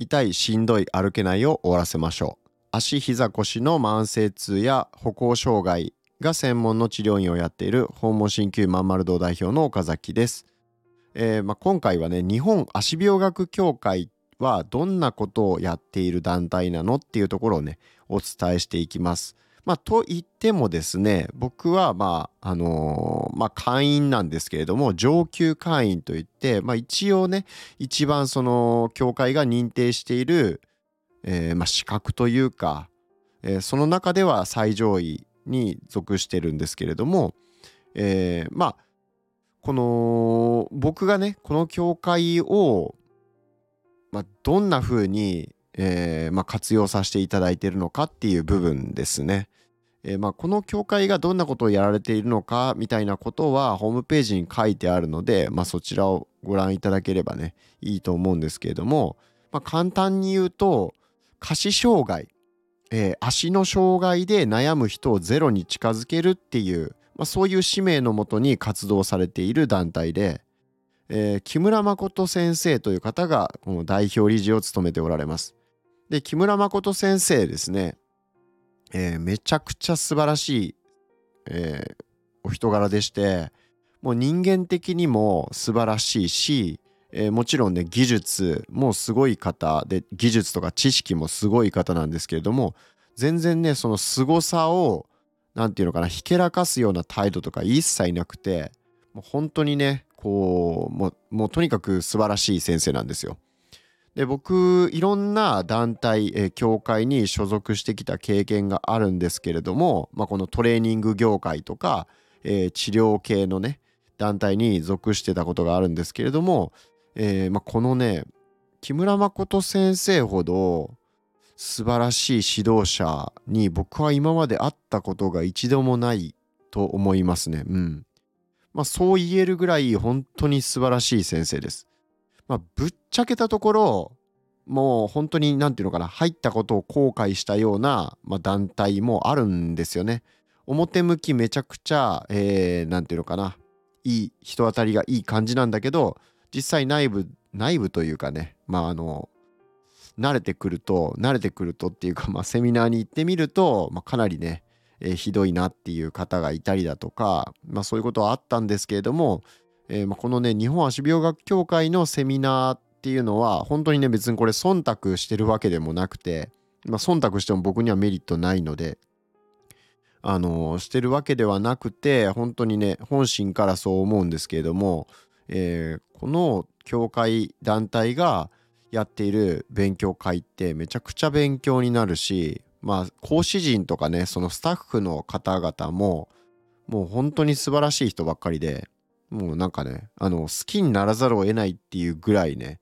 痛いしんどい歩けないを終わらせましょう。足膝腰の慢性痛や歩行障害が専門の治療院をやっている訪問鍼灸まんまる堂代表の岡崎です、えー、まあ、今回はね日本足病学協会はどんなことをやっている団体なのっていうところをねお伝えしていきます。まあ、と言ってもですね僕はまああのー、まあ会員なんですけれども上級会員といって、まあ、一応ね一番その協会が認定している、えー、まあ資格というか、えー、その中では最上位に属してるんですけれども、えー、まあこの僕がねこの協会を、まあ、どんな風にえーまあ、活用させていただいているのかっていう部分ですね。えーまあ、この協会がどんなことをやられているのかみたいなことはホームページに書いてあるので、まあ、そちらをご覧いただければねいいと思うんですけれども、まあ、簡単に言うと下肢障害、えー、足の障害で悩む人をゼロに近づけるっていう、まあ、そういう使命のもとに活動されている団体で、えー、木村誠先生という方がこの代表理事を務めておられます。で木村誠先生ですね、えー、めちゃくちゃ素晴らしい、えー、お人柄でしてもう人間的にも素晴らしいし、えー、もちろんね技術もすごい方で技術とか知識もすごい方なんですけれども全然ねその凄さを何て言うのかなひけらかすような態度とか一切なくてもう本当にねこうもうもうとにかく素晴らしい先生なんですよ。で僕いろんな団体、えー、協会に所属してきた経験があるんですけれども、まあ、このトレーニング業界とか、えー、治療系のね団体に属してたことがあるんですけれども、えーまあ、このね木村誠先生ほど素晴らしい指導者に僕は今まで会ったことが一度もないと思いますね。うん。まあそう言えるぐらい本当に素晴らしい先生です。まあ、ぶっちゃけたところもう本当に何て言うのかな入ったことを後悔したような、まあ、団体もあるんですよね。表向きめちゃくちゃ何、えー、て言うのかないい人当たりがいい感じなんだけど実際内部内部というかねまああの慣れてくると慣れてくるとっていうか、まあ、セミナーに行ってみると、まあ、かなりね、えー、ひどいなっていう方がいたりだとか、まあ、そういうことはあったんですけれどもえー、まあ、このね日本足病学協会のセミナーっていうのは本当にね別にこれ忖度してるわけでもなくて、まあ、忖度しても僕にはメリットないのであの、してるわけではなくて本当にね本心からそう思うんですけれども、えー、この協会団体がやっている勉強会ってめちゃくちゃ勉強になるしまあ講師陣とかねそのスタッフの方々ももう本当に素晴らしい人ばっかりでもうなんかね、あの、好きにならざるを得ないっていうぐらいね、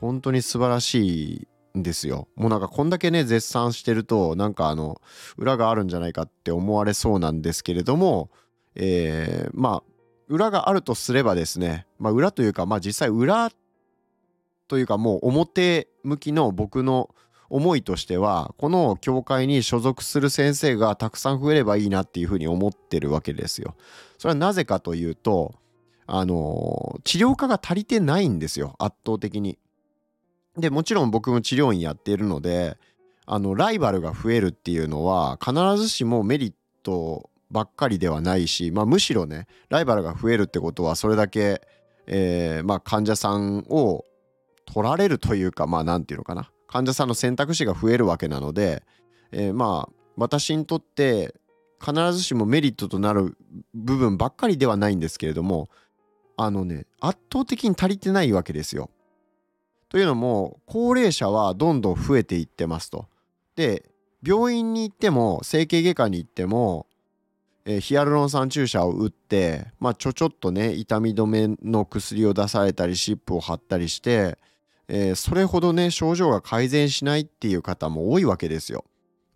本当に素晴らしいんですよ。もうなんかこんだけね、絶賛してると、なんかあの、裏があるんじゃないかって思われそうなんですけれども、えー、まあ、裏があるとすればですね、まあ裏というか、まあ実際裏というかもう表向きの僕の思いとしてはこの教会に所属する先生がたくさん増えればいいなっていうふうに思ってるわけですよ。それはなぜかというとあの治療科が足りてないんですよ圧倒的に。でもちろん僕も治療院やっているのであのライバルが増えるっていうのは必ずしもメリットばっかりではないし、まあ、むしろねライバルが増えるってことはそれだけ、えー、まあ、患者さんを取られるというかまあ何て言うのかな患者さんの選択肢が増えるわけなので、えー、まあ私にとって必ずしもメリットとなる部分ばっかりではないんですけれどもあのね圧倒的に足りてないわけですよ。というのも高齢者はどんどん増えていってますと。で病院に行っても整形外科に行っても、えー、ヒアルロン酸注射を打ってまあちょちょっとね痛み止めの薬を出されたり湿布を貼ったりして、えー、それほどね症状が改善しないっていう方も多いわけですよ。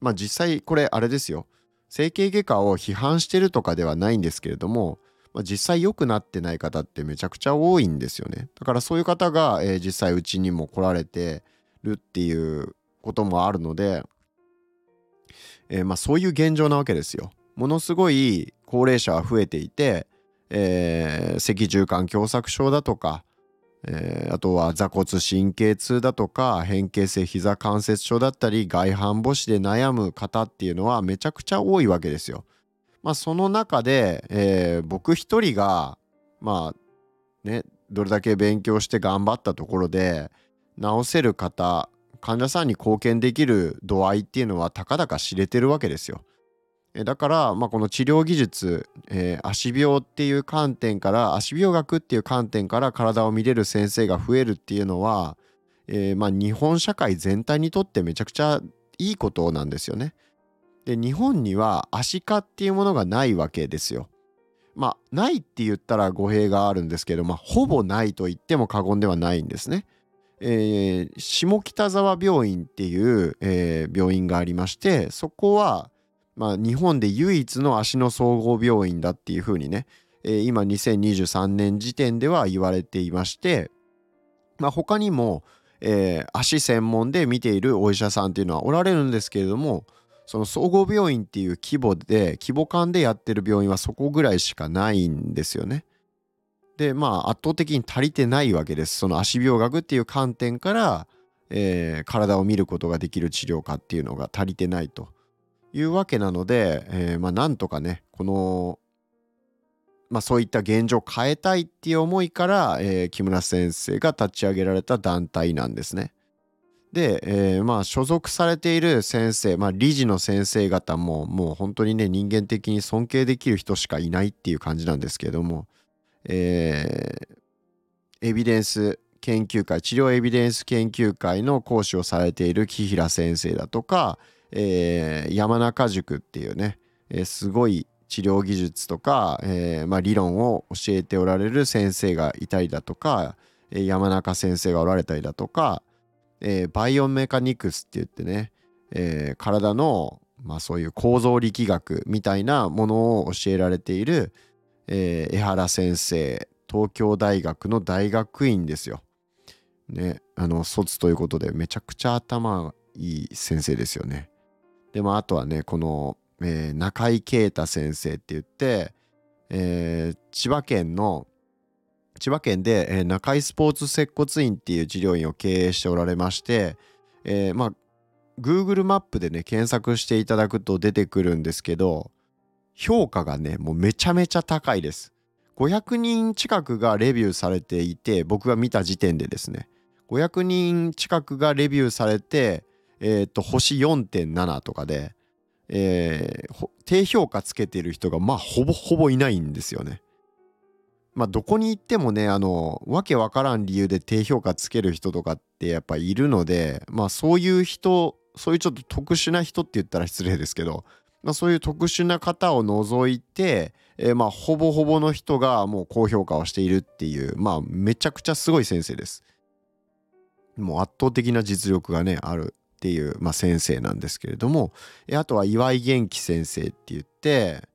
まあ実際これあれですよ整形外科を批判してるとかではないんですけれどもまあ、実際良くなってない方ってめちゃくちゃ多いんですよね。だからそういう方が、えー、実際うちにも来られてるっていうこともあるので、えー、まあそういう現状なわけですよ。ものすごい高齢者は増えていて、えー、脊柱管狭窄症だとか、えー、あとは座骨神経痛だとか変形性膝関節症だったり外反母趾で悩む方っていうのはめちゃくちゃ多いわけですよ。まあ、その中で、えー、僕一人がまあねどれだけ勉強して頑張ったところで治せる方患者さんに貢献できる度合いっていうのはたかだか知れてるわけですよ。だから、まあ、この治療技術、えー、足病っていう観点から足病学っていう観点から体を見れる先生が増えるっていうのは、えー、まあ、日本社会全体にとってめちゃくちゃいいことなんですよね。で日本には足科っていうものがないわけですよ。まあないって言ったら語弊があるんですけど、まあ、ほぼないと言っても過言ではないんですね。えー、下北沢病院っていう、えー、病院がありましてそこはまあ、日本で唯一の足の総合病院だっていうふうにね、えー、今2023年時点では言われていまして、まあ、他にも、えー、足専門で見ているお医者さんっていうのはおられるんですけれどもその総合病院っていう規模で規模感でやってる病院はそこぐらいしかないんですよね。でまあ圧倒的に足りてないわけです。その足病学っていう観点から、えー、体を見ることができる治療科っていうのが足りてないと。いうわけなので、えー、まあなんとかねこの、まあ、そういった現状を変えたいっていう思いから、えー、木村先生が立ち上げられた団体なんですね。で、えー、まあ所属されている先生、まあ、理事の先生方ももう本当にね人間的に尊敬できる人しかいないっていう感じなんですけれども、えー、エビデンス研究会治療エビデンス研究会の講師をされている木平先生だとか、えー、山中塾っていうね、えー、すごい治療技術とか、えーまあ、理論を教えておられる先生がいたりだとか、山中先生がおられたりだとか、えー、バイオメカニクスって言ってね、えー、体の、まあ、そういう構造力学みたいなものを教えられている、えー、江原先生東京大学の大学院ですよ。ね、あの卒ということでめちゃくちゃ頭いい先生ですよね。でもあとはねこの、えー、中井啓太先生って言って、えー、千葉県の千葉県で、えー、中井スポーツ接骨院っていう治療院を経営しておられまして、えー、まあ Google マップでね検索していただくと出てくるんですけど評価がねもうめちゃめちゃ高いです。500人近くがレビューされていて僕が見た時点でですね500人近くがレビューされてえっ、ー、と、星4.7とかで、えー、低評価つけてる人が、まあ、ほぼほぼいないんですよね。まあ、どこに行ってもね、あの、わけわからん理由で低評価つける人とかってやっぱいるので、まあ、そういう人、そういうちょっと特殊な人って言ったら失礼ですけど、まあ、そういう特殊な方を除いて、えー、まあほぼほぼの人がもう高評価をしているっていうまあめちゃくちゃすごい先生です。もう圧倒的な実力がねあるっていう、まあ、先生なんですけれどもあとは岩井元気先生って言って、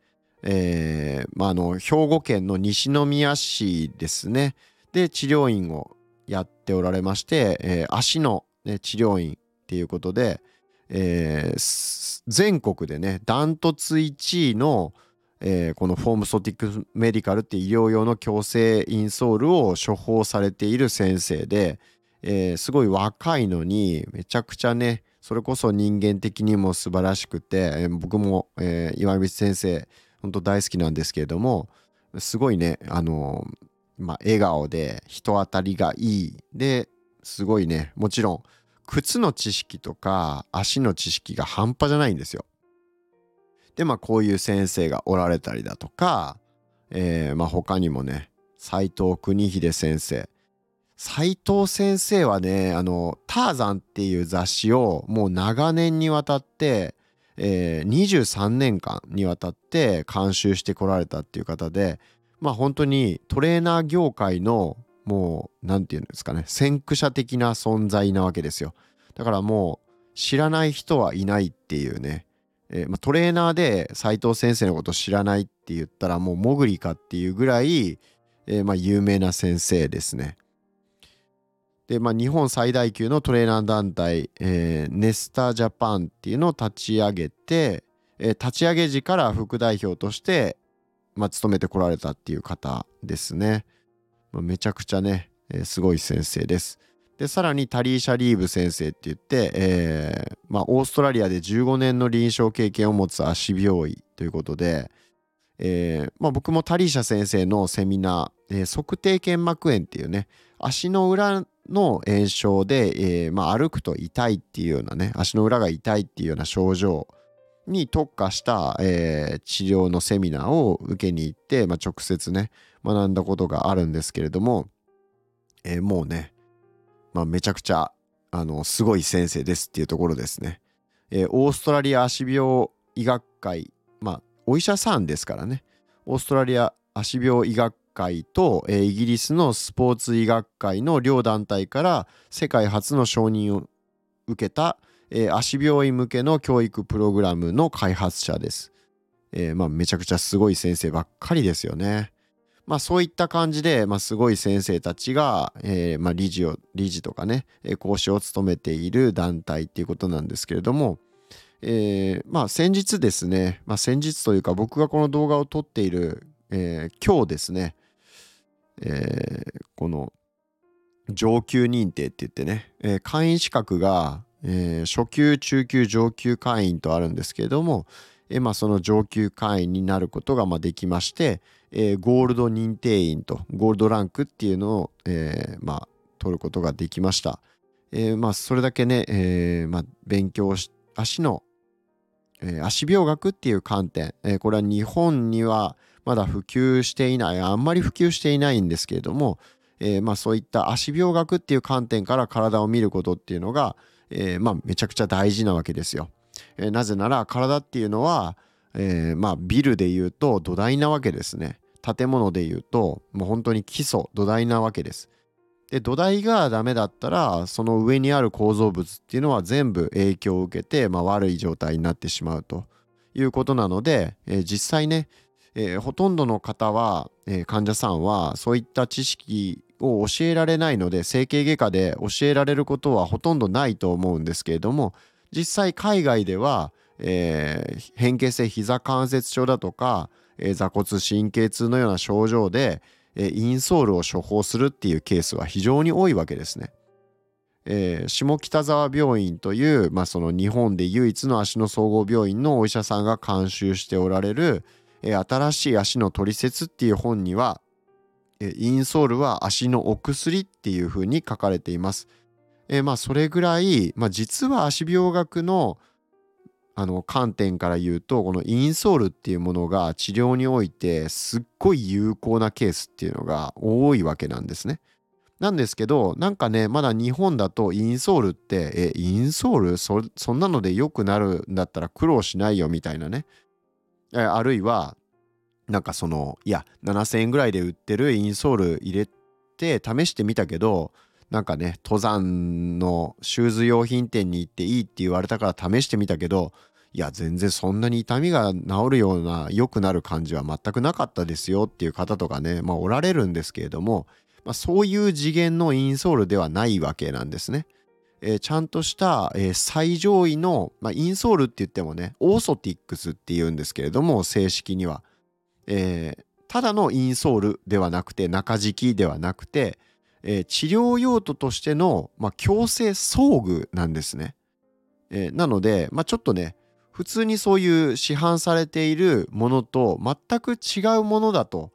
えーまあ、の兵庫県の西宮市ですね。で治療院をやっておられまして、えー、足の、ね、治療院っていうことで、えー、全国でねダントツ1位の、えー、このフォームソティックメディカルって医療用の矯正インソールを処方されている先生で、えー、すごい若いのにめちゃくちゃねそれこそ人間的にも素晴らしくて、えー、僕も、えー、岩光先生本当大好きなんですけれどもすごいねあのまあ、笑顔で人当たりがいいですごいねもちろん靴の知識とか足の知識が半端じゃないんですよ。でまあこういう先生がおられたりだとか、えー、まあ他にもね斎藤邦秀先生斉藤先生はねあの「ターザン」っていう雑誌をもう長年にわたって、えー、23年間にわたって監修してこられたっていう方でまあ本当にトレーナー業界のもう何て言うんですかね先駆者的な存在なわけですよ。だからもう知らない人はいないっていうね、えー、まあ、トレーナーで斉藤先生のこと知らないって言ったらもうモグリかっていうぐらい、えー、まあ有名な先生ですね。で、まあ、日本最大級のトレーナー団体、えー、ネスタジャパンっていうのを立ち上げて、えー、立ち上げ時から副代表として、まあ、務めてこられたっていう方ですね。まあ、めちゃくちゃね、えー、すごい先生です。でさらにタリーシャ・リーブ先生って言って、えーまあ、オーストラリアで15年の臨床経験を持つ足病医ということで、えーまあ、僕もタリーシャ先生のセミナー、えー、測定腱膜炎っていうね足の裏の炎症で、えーまあ、歩くと痛いっていうようなね足の裏が痛いっていうような症状に特化した、えー、治療のセミナーを受けに行って、まあ、直接ね学んだことがあるんですけれども、えー、もうね、まあ、めちゃくちゃあのすごい先生ですっていうところですね。えー、オーストラリア足病医学会まあお医者さんですからねオーストラリア足病医学会と、えー、イギリスのスポーツ医学会の両団体から世界初の承認を受けた、えー、足病院向けの教育プログラムの開発者です。えー、まあ、めちゃくちゃすごい先生ばっかりですよね。まあそういった感じで、まあ、すごい先生たちが、えー、まあ、理事を理事とかね講師を務めている団体っていうことなんですけれども、えー、まあ先日ですね、まあ、先日というか僕がこの動画を撮っている、えー、今日ですね、えー、この上級認定って言ってね、えー、会員資格が、えー、初級中級上級会員とあるんですけれども、えーまあ、その上級会員になることがまあできまして、え、ゴールド認定員とゴールドランクっていうのを、え、まあ取ることができました。え、まあそれだけね、えまあ、勉強し足の、え、足病学っていう観点、え、これは日本にはまだ普及していないあんまり普及していないんですけれども、えー、まあそういった足病学っていう観点から体を見ることっていうのが、えー、まあめちゃくちゃ大事なわけですよ。えー、なぜなら体っていうのは、えー、まあビルで言うと土台なわけですね。建物で言うともう本当に基礎土台なわけです。で土台がダメだったらその上にある構造物っていうのは全部影響を受けて、まあ、悪い状態になってしまうということなので、えー、実際ね、えー、ほとんどの方は、えー、患者さんはそういった知識を教えられないので整形外科で教えられることはほとんどないと思うんですけれども実際海外では、え変形性膝関節症だとかえー、座骨神経痛のような症状で、えー、インソールを処方するっていうケースは非常に多いわけですね。えー、下北沢病院という、まあ、その日本で唯一の足の総合病院のお医者さんが監修しておられる、え、新しい足のトリセツっていう本には、え、インソールは足のお薬っていうふうに書かれています。え、まあそれぐらい、まあ、実は足病学のあの観点から言うとこのインソールっていうものが治療においてすっごい有効なケースっていうのが多いわけなんですね。なんですけどなんかねまだ日本だとインソールってえインソールそそんなので良くなるんだったら苦労しないよみたいなねえあるいはなんかそのいや7,000円ぐらいで売ってるインソール入れて試してみたけどなんかね登山のシューズ用品店に行っていいって言われたから試してみたけどいや全然そんなに痛みが治るような良くなる感じは全くなかったですよっていう方とかねまあおられるんですけれども、まあ、そういう次元のインソールではないわけなんですね。えー、ちゃんとした、えー、最上位の、まあ、インソールって言ってもねオーソティックスって言うんですけれども正式には、えー、ただのインソールではなくて中敷きではなくてえー、治療用途としての、まあ、強制装具なんですね。えー、なので、まあ、ちょっとね普通にそういう市販されているものと全く違うものだと、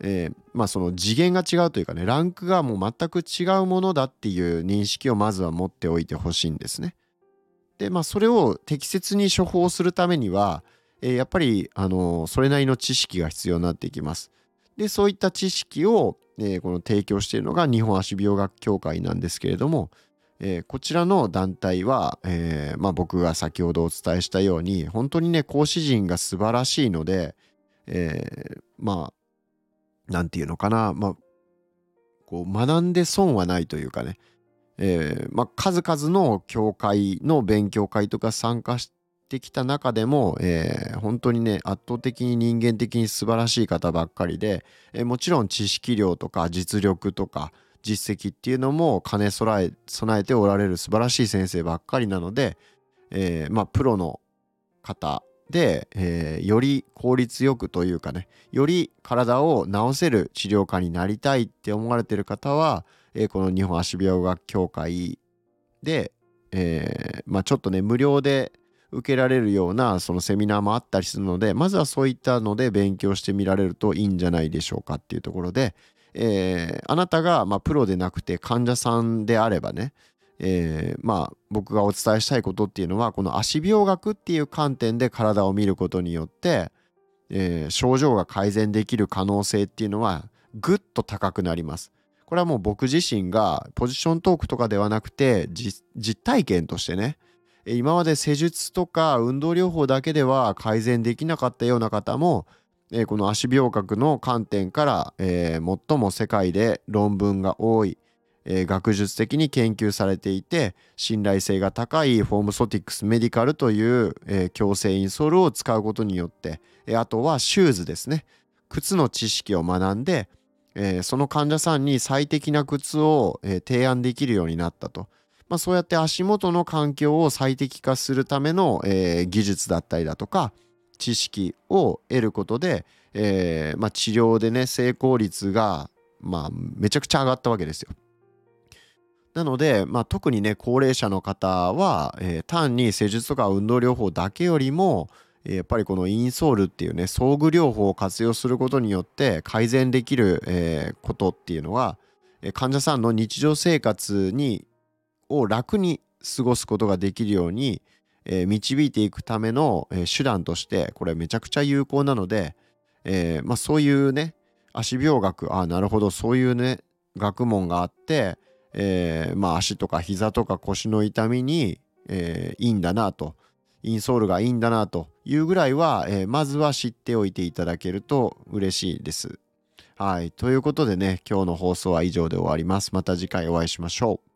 えー、まあその次元が違うというかねランクがもう全く違うものだっていう認識をまずは持っておいてほしいんですね。でまあそれを適切に処方するためには、えー、やっぱりあのそれなりの知識が必要になっていきます。でそういった知識を、えー、この提供しているのが日本足病学協会なんですけれども、えー、こちらの団体は、えー、まあ、僕が先ほどお伝えしたように本当にね講師陣が素晴らしいので、えまあ何て言うのかな、まあ、こう学んで損はないというかね、えまあ、数々の教会の勉強会とか参加してきた中でも、え、本当にね圧倒的に人間的に素晴らしい方ばっかりで、え、もちろん知識量とか実力とか実績っていうのも兼ね備え備えておられる素晴らしい先生ばっかりなので、え、まあプロの方で、えー、より効率よくというかねより体を治せる治療家になりたいって思われてる方は、えー、この日本足病学協会で、えー、まあ、ちょっとね無料で受けられるようなそのセミナーもあったりするのでまずはそういったので勉強してみられるといいんじゃないでしょうかっていうところで、えー、あなたがまあプロでなくて患者さんであればね、えー、まあ僕がお伝えしたいことっていうのはこの足病学っていう観点で体を見ることによって、えー、症状が改善できる可能性っていうのはぐっと高くなります。これはもう僕自身がポジショントークとかではなくて実体験としてね今まで施術とか運動療法だけでは改善できなかったような方もこの足病覚の観点から、え、最も世界で論文が多い、えー、学術的に研究されていて信頼性が高いフォームソティックスメディカルという、えー、矯正インソールを使うことによって、えあとはシューズですね靴の知識を学んで、えその患者さんに最適な靴を、え提案できるようになったと。まあ、そうやって足元の環境を最適化するための、えー、技術だったりだとか知識を得ることで、えー、まあ、治療でね成功率が、まあ、めちゃくちゃ上がったわけですよ。なので、まあ、特にね高齢者の方は、えー、単に施術とか運動療法だけよりもやっぱりこのインソールっていうね装具療法を活用することによって改善できる、えー、ことっていうのは患者さんの日常生活にを楽に過ごすことができるように、えー、導いていくための、えー、手段としてこれめちゃくちゃ有効なので、えー、まあ、そういうね足病学あなるほどそういうね学問があって、えまあ、足とか膝とか腰の痛みに、えいいんだなとインソールがいいんだなというぐらいは、えまずは知っておいていただけると嬉しいです。はい。ということでね、今日の放送は以上で終わります。また次回お会いしましょう。